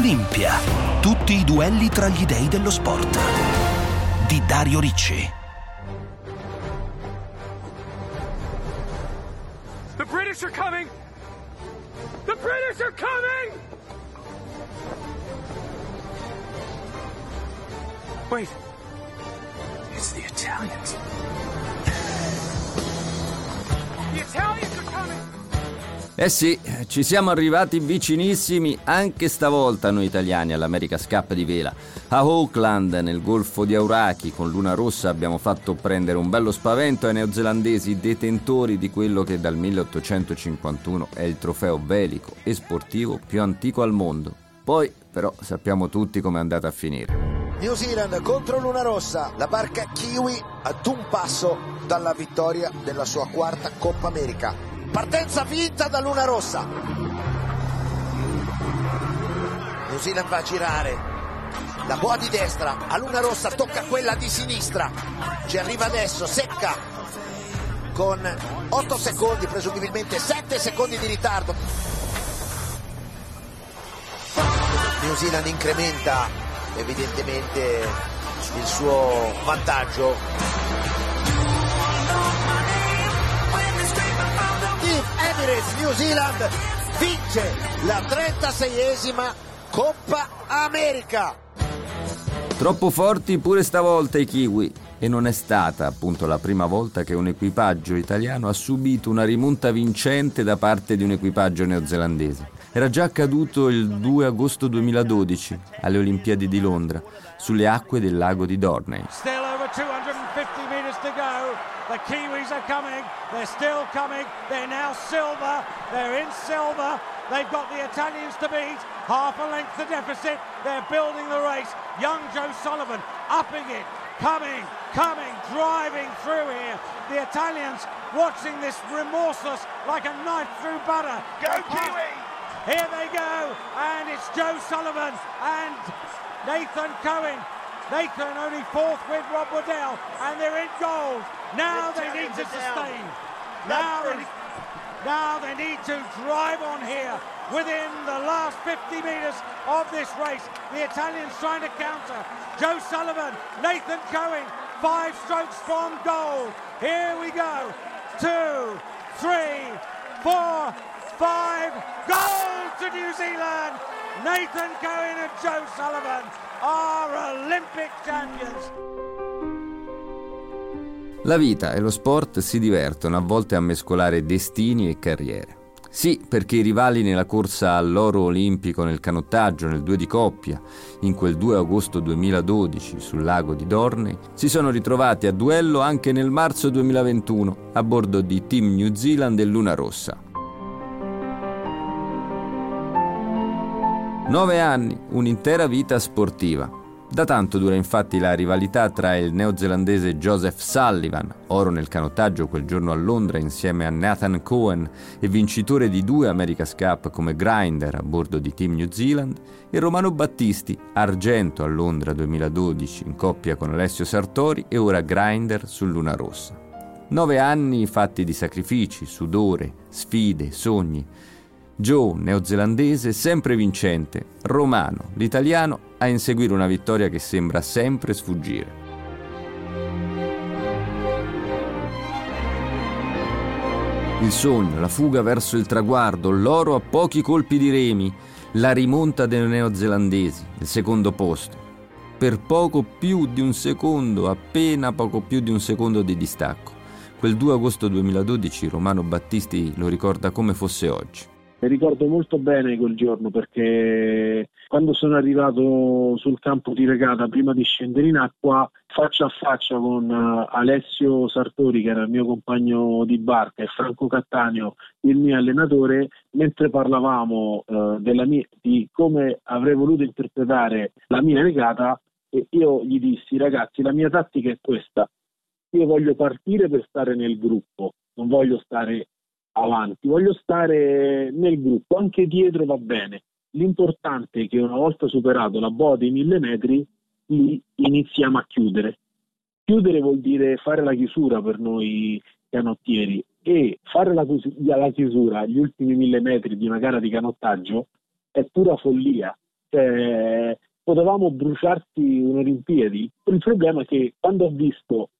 Olimpia. Tutti i duelli tra gli dei dello sport. Di Dario Ricci. The British are coming! The British are coming! Wait. Eh sì, ci siamo arrivati vicinissimi anche stavolta noi italiani all'America's Cup di vela. A Auckland, nel golfo di Auraki, con Luna Rossa abbiamo fatto prendere un bello spavento ai neozelandesi detentori di quello che dal 1851 è il trofeo belico e sportivo più antico al mondo. Poi, però, sappiamo tutti come è andata a finire. New Zealand contro Luna Rossa, la barca Kiwi ad un passo dalla vittoria della sua quarta Coppa America. Partenza vinta da Luna Rossa. New Zealand va a girare. La boa di destra a Luna Rossa tocca quella di sinistra. Ci arriva adesso, secca con 8 secondi, presumibilmente 7 secondi di ritardo. New Zealand incrementa evidentemente il suo vantaggio. Emirates New Zealand vince la 36esima Coppa America. Troppo forti pure stavolta i kiwi. E non è stata appunto la prima volta che un equipaggio italiano ha subito una rimonta vincente da parte di un equipaggio neozelandese. Era già accaduto il 2 agosto 2012 alle Olimpiadi di Londra, sulle acque del lago di Dorney. Still over 250 meters to go. The Kiwis are coming. They're still coming. They're now silver. They're in silver. They've got the Italians to beat. Half a length the deficit. They're building the race. Young Joe Sullivan upping it. Coming, coming, driving through here. The Italians watching this remorseless like a knife through butter. Go Kiwi! Here they go, and it's Joe Sullivan and Nathan Cohen. Nathan only fourth with Rob Waddell, and they're in gold. Now they need to sustain. Now now they need to drive on here within the last 50 metres of this race. The Italians trying to counter. Joe Sullivan, Nathan Cohen, five strokes from gold. Here we go. Two, three, four, five. Gold to New Zealand. Nathan Cohen and Joe Sullivan are Olympic champions. La vita e lo sport si divertono a volte a mescolare destini e carriere. Sì, perché i rivali nella corsa all'oro olimpico nel canottaggio nel due di coppia, in quel 2 agosto 2012 sul lago di Dorney, si sono ritrovati a duello anche nel marzo 2021 a bordo di Team New Zealand e Luna Rossa. Nove anni, un'intera vita sportiva. Da tanto dura infatti la rivalità tra il neozelandese Joseph Sullivan, oro nel canottaggio quel giorno a Londra insieme a Nathan Cohen e vincitore di due America's Cup come grinder a bordo di Team New Zealand, e Romano Battisti, argento a Londra 2012 in coppia con Alessio Sartori e ora grinder su Luna Rossa. Nove anni fatti di sacrifici, sudore, sfide, sogni. Joe, neozelandese, sempre vincente. Romano, l'italiano, a inseguire una vittoria che sembra sempre sfuggire. Il sogno, la fuga verso il traguardo, l'oro a pochi colpi di remi, la rimonta dei neozelandesi, il secondo posto. Per poco più di un secondo, appena poco più di un secondo di distacco. Quel 2 agosto 2012 Romano Battisti lo ricorda come fosse oggi. Mi ricordo molto bene quel giorno perché quando sono arrivato sul campo di regata, prima di scendere in acqua, faccia a faccia con eh, Alessio Sartori, che era il mio compagno di barca, e Franco Cattaneo, il mio allenatore, mentre parlavamo eh, mia- di come avrei voluto interpretare la mia regata, e io gli dissi, ragazzi, la mia tattica è questa. Io voglio partire per stare nel gruppo, non voglio stare avanti, voglio stare nel gruppo, anche dietro va bene. L'importante è che una volta superato la boa dei mille metri, lì iniziamo a chiudere. Chiudere vuol dire fare la chiusura per noi canottieri e fare la, chiusura agli ultimi mille metri di una gara di canottaggio è pura follia. Cioè, potevamo bruciarti un'Olimpiadi. Il problema è che quando ho visto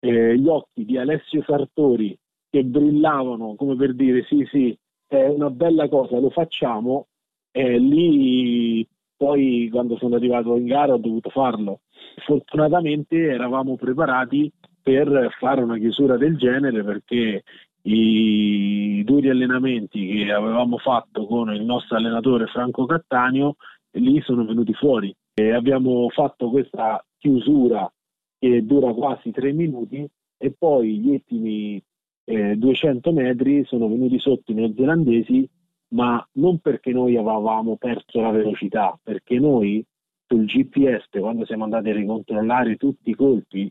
eh, gli occhi di Alessio Sartori che brillavano come per dire sì sì è una bella cosa, lo facciamo, e lì poi quando sono arrivato in gara ho dovuto farlo. Fortunatamente eravamo preparati per fare una chiusura del genere perché i duri allenamenti che avevamo fatto con il nostro allenatore Franco Cattaneo lì sono venuti fuori e abbiamo fatto questa chiusura che dura quasi tre minuti e poi gli ultimi eh, 200 metri sono venuti sotto i neozelandesi ma non perché noi avevamo perso la velocità, perché noi sul GPS quando siamo andati a ricontrollare tutti i colpi,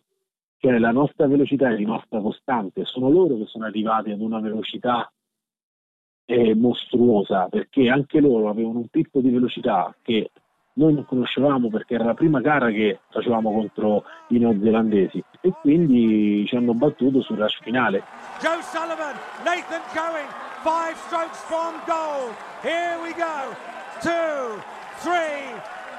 cioè la nostra velocità è rimasta costante, sono loro che sono arrivati ad una velocità eh, mostruosa, perché anche loro avevano un picco di velocità che noi non conoscevamo perché era la prima gara che facevamo contro i neozelandesi e quindi ci hanno battuto sul rush finale. Joe Sullivan, Nathan Cohen, five strokes from goal. Here we go. Two, three,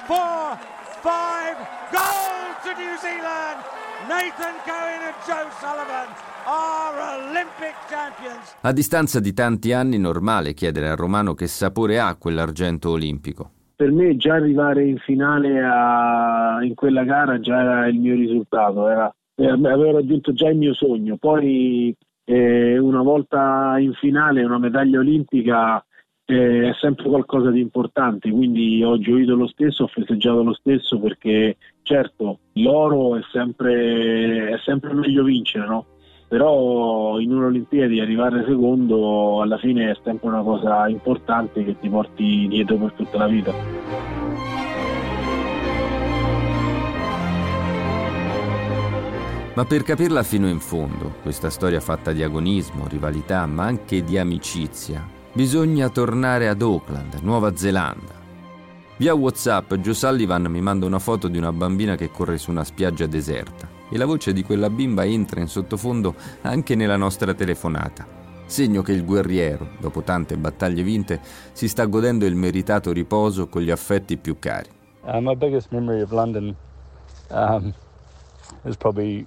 four, five. Goal to New Zealand. Nathan Cohen and Joe Sullivan are Olympic champions. A distanza di tanti anni normale chiedere al romano che sapore ha quell'argento olimpico per me già arrivare in finale a, in quella gara già era il mio risultato, era, avevo raggiunto già il mio sogno. Poi eh, una volta in finale una medaglia olimpica eh, è sempre qualcosa di importante, quindi ho gioito lo stesso, ho festeggiato lo stesso perché certo l'oro è sempre, è sempre meglio vincere, no? Però in un'Olimpiadi arrivare secondo alla fine è sempre una cosa importante che ti porti dietro per tutta la vita. Ma per capirla fino in fondo, questa storia fatta di agonismo, rivalità, ma anche di amicizia, bisogna tornare ad Auckland, Nuova Zelanda. Via WhatsApp Joe Sullivan mi manda una foto di una bambina che corre su una spiaggia deserta e la voce di quella bimba entra in sottofondo anche nella nostra telefonata. Segno che il guerriero, dopo tante battaglie vinte, si sta godendo il meritato riposo con gli affetti più cari. Uh, my biggest memory of London um, is probably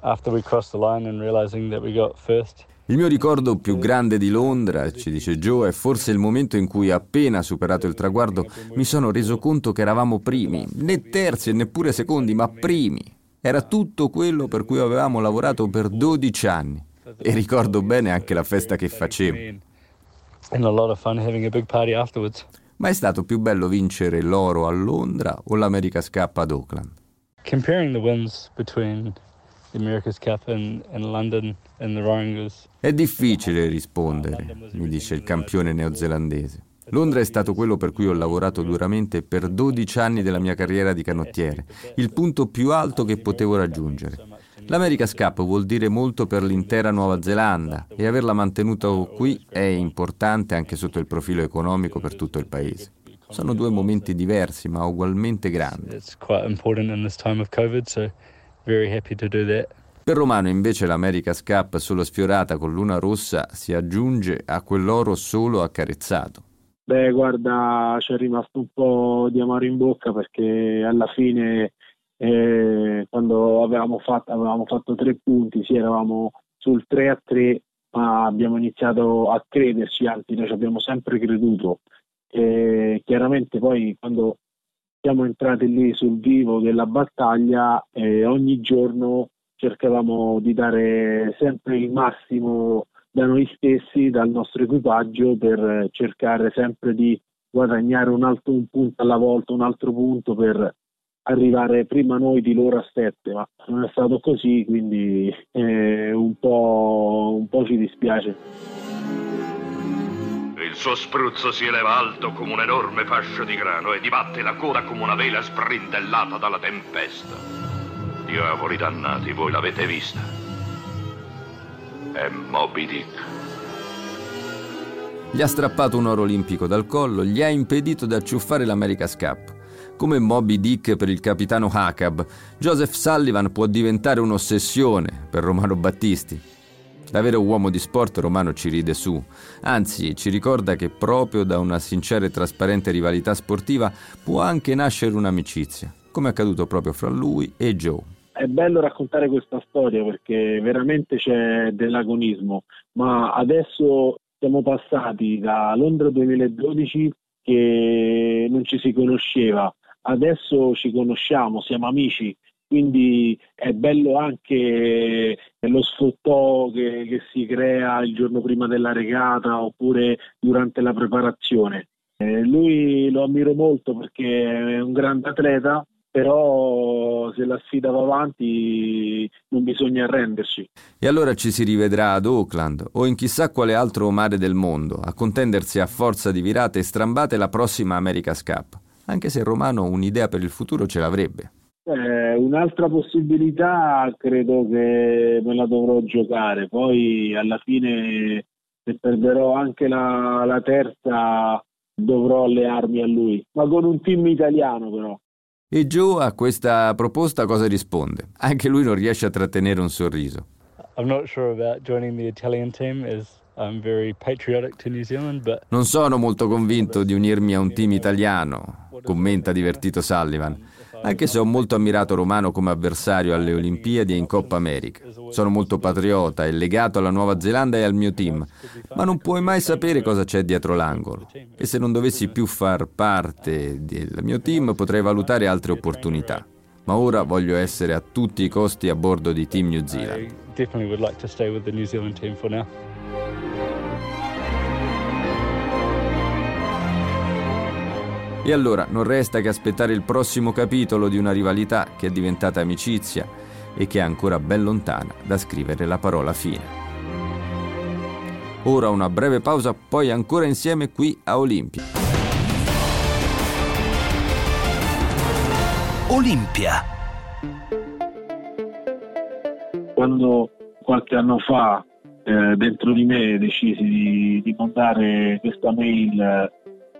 after we crossed the line and realizing that we got first. Il mio ricordo più grande di Londra, ci dice Joe, è forse il momento in cui, appena superato il traguardo, mi sono reso conto che eravamo primi, né terzi e neppure secondi, ma primi. Era tutto quello per cui avevamo lavorato per 12 anni. E ricordo bene anche la festa che facevo. Ma è stato più bello vincere l'oro a Londra o l'America Cup ad Auckland? Comparing the wins between the America's Cup and, and London and the rowing was... È difficile rispondere, mi dice il campione neozelandese. Londra è stato quello per cui ho lavorato duramente per 12 anni della mia carriera di canottiere, il punto più alto che potevo raggiungere. L'America's Cup vuol dire molto per l'intera Nuova Zelanda e averla mantenuta qui è importante anche sotto il profilo economico per tutto il paese. Sono due momenti diversi ma ugualmente grandi. Per Romano invece l'America's Cup solo sfiorata con luna rossa si aggiunge a quell'oro solo accarezzato. Beh, guarda, c'è rimasto un po' di amaro in bocca perché alla fine eh, quando avevamo fatto, avevamo fatto tre punti, sì, eravamo sul 3 a 3, ma abbiamo iniziato a crederci, anzi noi ci abbiamo sempre creduto. E chiaramente poi quando siamo entrati lì sul vivo della battaglia, eh, ogni giorno cercavamo di dare sempre il massimo da noi stessi, dal nostro equipaggio per cercare sempre di guadagnare un, altro, un punto alla volta, un altro punto per arrivare prima noi di loro a sette, ma non è stato così, quindi eh, un, po', un po' ci dispiace. Il suo spruzzo si eleva alto come un enorme fascio di grano e dibatte la coda come una vela sprintellata dalla tempesta. Diavoli dannati, voi l'avete vista è Moby Dick. Gli ha strappato un oro olimpico dal collo, gli ha impedito di acciuffare l'America's Cup. Come Moby Dick per il capitano Hakab, Joseph Sullivan può diventare un'ossessione per Romano Battisti. Da vero uomo di sport Romano ci ride su, anzi ci ricorda che proprio da una sincera e trasparente rivalità sportiva può anche nascere un'amicizia, come è accaduto proprio fra lui e Joe. È bello raccontare questa storia perché veramente c'è dell'agonismo, ma adesso siamo passati da Londra 2012 che non ci si conosceva, adesso ci conosciamo, siamo amici, quindi è bello anche lo sfottò che, che, si crea il giorno prima della regata oppure durante la preparazione. Eh, lui lo ammiro molto perché è un grande atleta, però se la sfida va avanti non bisogna arrenderci. E allora ci si rivedrà ad Auckland o in chissà quale altro mare del mondo a contendersi a forza di virate e strambate la prossima America's Cup, anche se Romano un'idea per il futuro ce l'avrebbe. Eh, un'altra possibilità credo che me la dovrò giocare, poi alla fine se perderò anche la, la terza dovrò allearmi a lui, ma con un team italiano però. E Joe a questa proposta cosa risponde? Anche lui non riesce a trattenere un sorriso. Non sono molto convinto di unirmi a un team italiano, commenta divertito Sullivan, anche se ho molto ammirato Romano come avversario alle Olimpiadi e in Coppa America. Sono molto patriota e legato alla Nuova Zelanda e al mio team, ma non puoi mai sapere cosa c'è dietro l'angolo. E se non dovessi più far parte del mio team potrei valutare altre opportunità. Ma ora voglio essere a tutti i costi a bordo di Team New Zealand. E allora non resta che aspettare il prossimo capitolo di una rivalità che è diventata amicizia e che è ancora ben lontana da scrivere la parola fine. Ora una breve pausa, poi ancora insieme qui a Olimpia. Olimpia. Quando qualche anno fa eh, dentro di me decisi di, di mandare questa mail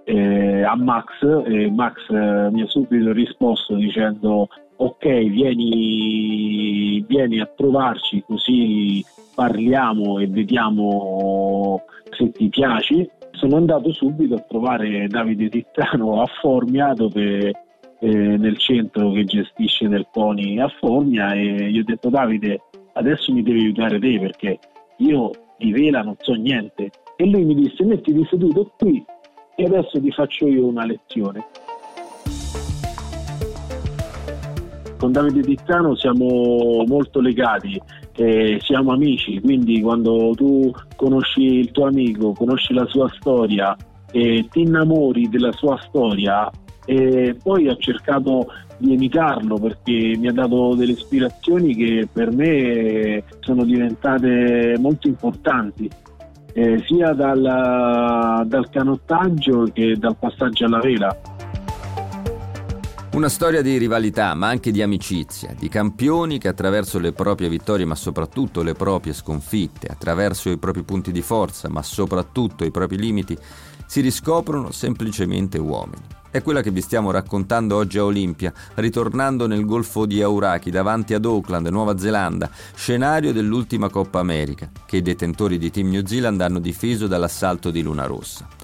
eh, a Max e Max eh, mi ha subito risposto dicendo ok vieni, vieni a trovarci così parliamo e vediamo se ti piace sono andato subito a trovare Davide Tittano a Formia dove eh, nel centro che gestisce del Pony a Formia e gli ho detto Davide adesso mi devi aiutare te perché io di vela non so niente. E lui mi disse mettiti seduto qui e adesso ti faccio io una lezione. Con Davide Tizzano siamo molto legati, eh, siamo amici, quindi quando tu conosci il tuo amico, conosci la sua storia e ti innamori della sua storia, e poi ho cercato di imitarlo perché mi ha dato delle ispirazioni che per me sono diventate molto importanti eh, sia dal, dal canottaggio che dal passaggio alla vela. Una storia di rivalità, ma anche di amicizia, di campioni che attraverso le proprie vittorie, ma soprattutto le proprie sconfitte, attraverso i propri punti di forza, ma soprattutto i propri limiti, si riscoprono semplicemente uomini. È quella che vi stiamo raccontando oggi a Olimpia, ritornando nel Golfo di Auraki davanti ad Auckland, Nuova Zelanda, scenario dell'ultima Coppa America, che i detentori di Team New Zealand hanno difeso dall'assalto di Luna Rossa.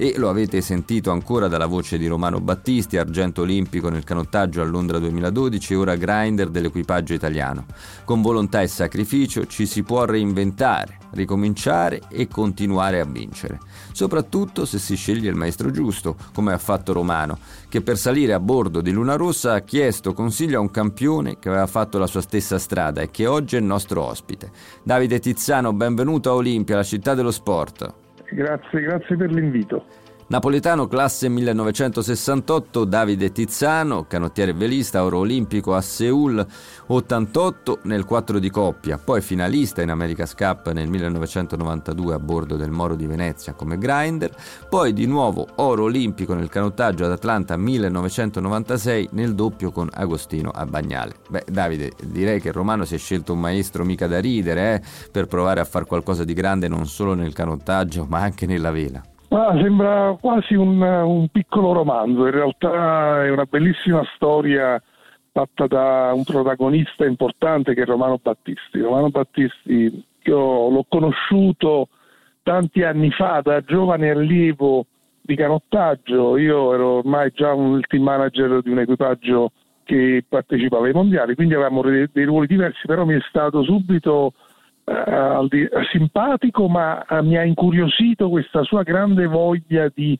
E lo avete sentito ancora dalla voce di Romano Battisti, argento olimpico nel canottaggio a Londra 2012 e ora grinder dell'equipaggio italiano. Con volontà e sacrificio ci si può reinventare, ricominciare e continuare a vincere. Soprattutto se si sceglie il maestro giusto, come ha fatto Romano, che per salire a bordo di Luna Rossa ha chiesto consiglio a un campione che aveva fatto la sua stessa strada e che oggi è il nostro ospite. Davide Tizzano, benvenuto a Olimpia, la città dello sport. Grazie, grazie per l'invito. Napoletano classe 1968, Davide Tizzano, canottiere velista, oro olimpico a Seul 88 nel 4 di coppia, poi finalista in America's Cup nel 1992 a bordo del Moro di Venezia come grinder, poi di nuovo oro olimpico nel canottaggio ad Atlanta 1996 nel doppio con Agostino a Bagnale. Beh Davide, direi che il Romano si è scelto un maestro mica da ridere eh, per provare a fare qualcosa di grande non solo nel canottaggio ma anche nella vela. Ah, sembra quasi un, un, piccolo romanzo, in realtà è una bellissima storia fatta da un protagonista importante che è Romano Battisti. Romano Battisti Io l'ho conosciuto tanti anni fa da giovane allievo di canottaggio, io ero ormai già un team manager di un equipaggio che partecipava ai mondiali, quindi avevamo dei ruoli diversi, però mi è stato subito eh, simpatico, ma eh, mi ha incuriosito questa sua grande voglia di,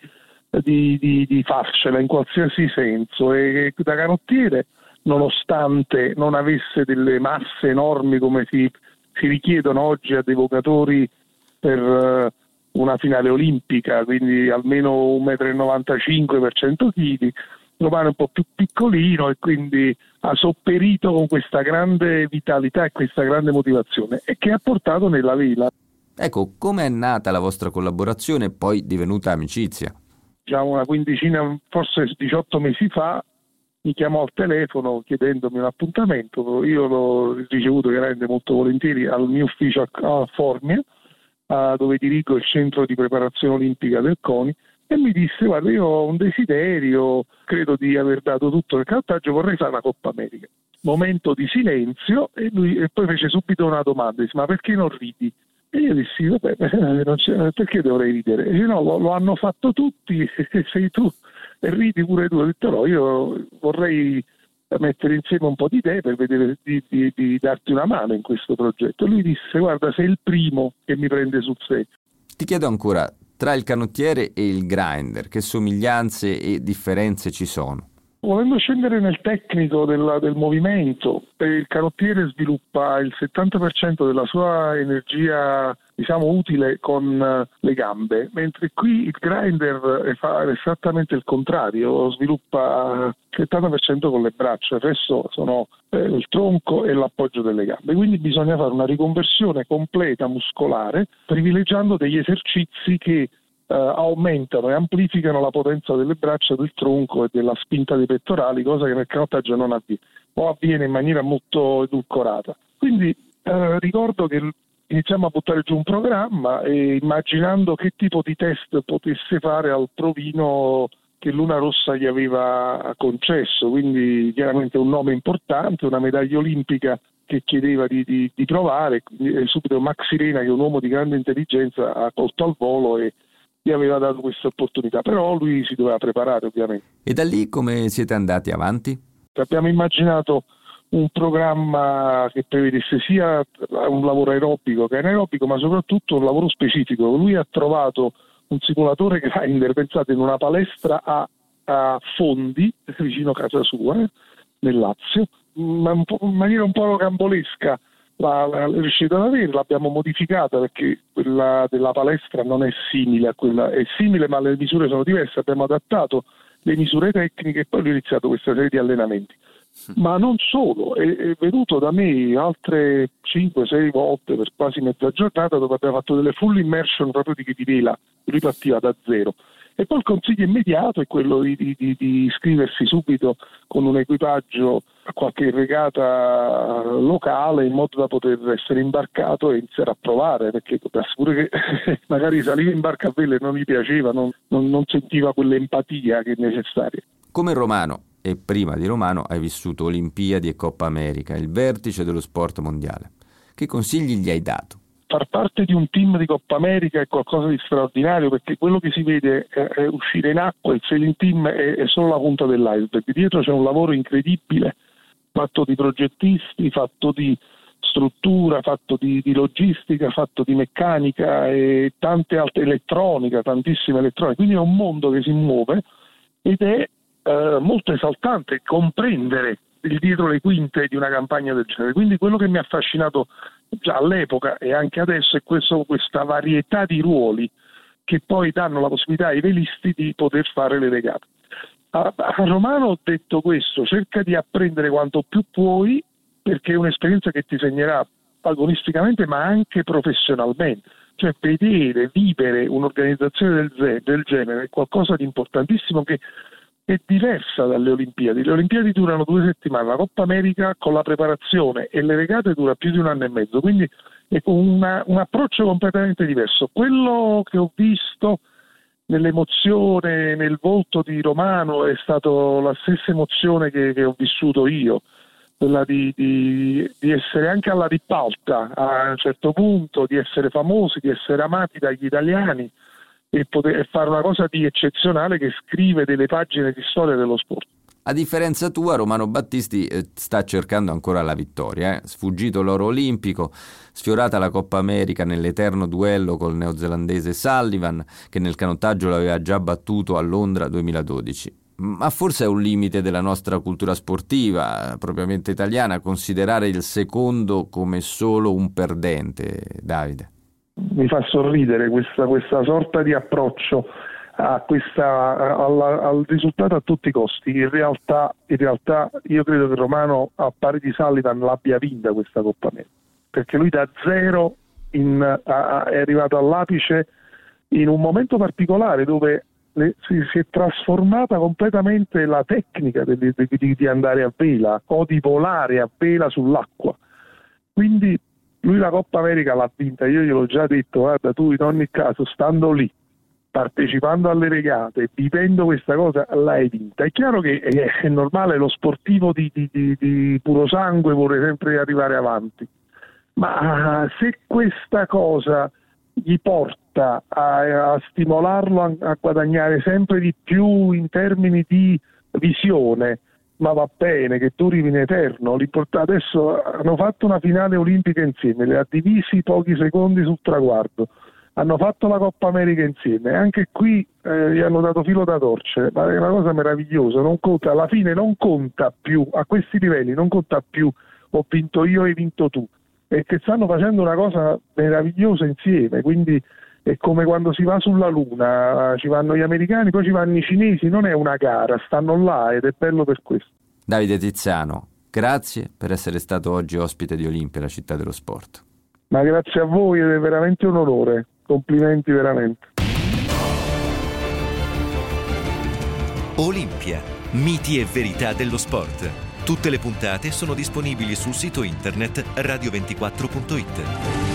di, di, di farcela in qualsiasi senso. E da canottiere, nonostante non avesse delle masse enormi come si, si richiedono oggi a dei vocatori per uh, una finale olimpica, quindi almeno 1,95 m per 100 kg, Romano è un po' più piccolino e quindi ha sopperito con questa grande vitalità e questa grande motivazione e che ha portato nella vela. Ecco, come è nata la vostra collaborazione e poi divenuta amicizia? Già una quindicina, forse 18 mesi fa, mi chiamò al telefono chiedendomi un appuntamento, io l'ho ricevuto chiaramente molto volentieri al mio ufficio a Formia, dove dirigo il centro di preparazione olimpica del CONI e mi disse guarda io ho un desiderio, credo di aver dato tutto nel canottaggio, vorrei fare una Coppa America. Momento di silenzio e lui e poi fece subito una domanda, disse ma perché non ridi? E io dissi vabbè perché dovrei ridere? E io no, lo, lo hanno fatto tutti, sei tu e ridi pure tu. Ho detto no, io vorrei mettere insieme un po' di idee per vedere di, di, di darti una mano in questo progetto. Lui disse guarda sei il primo che mi prende sul serio. Ti chiedo ancora, tra il canottiere e il grinder, che somiglianze e differenze ci sono? Volendo scendere nel tecnico del, del movimento, il canottiere sviluppa il 70% della sua energia diciamo utile con eh, le gambe, mentre qui il grinder fa esattamente il contrario, sviluppa il 70% con le braccia, il resto sono eh, il tronco e l'appoggio delle gambe. Quindi bisogna fare una riconversione completa muscolare privilegiando degli esercizi che eh, aumentano e amplificano la potenza delle braccia, del tronco e della spinta dei pettorali, cosa che nel canottaggio non avviene o avviene in maniera molto edulcorata. Quindi eh, ricordo che iniziamo a buttare giù un programma e immaginando che tipo di test potesse fare al provino che Luna Rossa gli aveva concesso, quindi chiaramente un nome importante, una medaglia olimpica che chiedeva di, di, di provare, e subito Max Sirena, che è un uomo di grande intelligenza, ha colto al volo e gli aveva dato questa opportunità, però lui si doveva preparare ovviamente. E da lì come siete andati avanti? Abbiamo immaginato un programma che prevedesse sia un lavoro aerobico che anaerobico, ma soprattutto un lavoro specifico. Lui ha trovato un simulatore grinder, pensate, in una palestra a, a Fondi, vicino a casa sua, eh, nel Lazio, ma in maniera un po' rocambolesca la, la, è riuscito ad avere, l'abbiamo modificata perché quella della palestra non è simile a quella, è simile ma le misure sono diverse, abbiamo adattato le misure tecniche e poi ho iniziato questa serie di allenamenti. Mm. Ma non solo, è, è venuto da me altre 5-6 volte per quasi mezza giornata dove abbiamo fatto delle full immersion proprio di chi di vela, ripartiva da zero e poi il consiglio immediato è quello di, di, di, iscriversi subito con un equipaggio a qualche regata locale in modo da poter essere imbarcato e iniziare a provare, perché assicuro che magari salire in barca a vela non gli piaceva, non, non, non sentiva quell'empatia che è necessaria. Come romano e prima di romano hai vissuto Olimpiadi e Coppa America, il vertice dello sport mondiale. Che consigli gli hai dato? Far parte di un team di Coppa America è qualcosa di straordinario perché quello che si vede è uscire in acqua, il sailing team è, solo la punta dell'iceberg, dietro c'è un lavoro incredibile fatto di progettisti, fatto di struttura, fatto di, di, logistica, fatto di meccanica e tante altre elettronica, tantissime elettronica, quindi è un mondo che si muove ed è eh, molto esaltante comprendere il dietro le quinte di una campagna del genere. Quindi quello che mi ha affascinato già all'epoca e anche adesso è questo, questa varietà di ruoli che poi danno la possibilità ai velisti di poter fare le regate. A, a Romano ho detto questo, cerca di apprendere quanto più puoi perché è un'esperienza che ti segnerà agonisticamente ma anche professionalmente. Cioè vedere, vivere un'organizzazione del, del genere è qualcosa di importantissimo che è diversa dalle Olimpiadi. Le Olimpiadi durano due settimane, la Coppa America con la preparazione e le regate dura più di un anno e mezzo, quindi è una, un approccio completamente diverso. Quello che ho visto nell'emozione, nel volto di Romano è stata la stessa emozione che, che ho vissuto io, quella di, di, di, essere anche alla ribalta a un certo punto, di essere famosi, di essere amati dagli italiani e, poter, fare una cosa di eccezionale che scrive delle pagine di storia dello sport. A differenza tua, Romano Battisti eh, sta cercando ancora la vittoria. Eh? Sfuggito l'oro olimpico, sfiorata la Coppa America nell'eterno duello col neozelandese Sullivan, che nel canottaggio l'aveva già battuto a Londra 2012 ma forse è un limite della nostra cultura sportiva, propriamente italiana, considerare il secondo come solo un perdente, Davide. Mi fa sorridere questa, questa sorta di approccio questa, alla, al risultato a tutti i costi. In realtà, in realtà, io credo che Romano a pari di Sullivan l'abbia vinta questa Coppa America, perché lui da zero in, a, è arrivato all'apice in un momento particolare dove le, si, si, è trasformata completamente la tecnica di, di, di, andare a vela o di volare a vela sull'acqua. Quindi lui la Coppa America l'ha vinta, io gliel'ho già detto, guarda tu in ogni caso stando lì, partecipando alle regate, vivendo questa cosa, l'hai vinta. È chiaro che è, è normale, lo sportivo di, di, di, di puro sangue vuole sempre arrivare avanti, ma se questa cosa gli porta a, a stimolarlo a, a, guadagnare sempre di più in termini di visione, ma va bene che duri in eterno. Adesso hanno fatto una finale olimpica insieme, le ha divisi pochi secondi sul traguardo. Hanno fatto la Coppa America insieme, anche qui eh, gli hanno dato filo da torcere, ma è una cosa meravigliosa. Conta, alla fine non conta più, a questi livelli non conta più ho vinto io e hai vinto tu e che stanno facendo una cosa meravigliosa insieme, quindi è come quando si va sulla Luna, ci vanno gli americani, poi ci vanno i cinesi, non è una gara, stanno là ed è bello per questo. Davide Tiziano, grazie per essere stato oggi ospite di Olimpia, la città dello sport. Ma grazie a voi ed è veramente un onore, complimenti veramente. Olimpia, miti e verità dello sport Tutte le puntate sono disponibili sul sito internet radio24.it.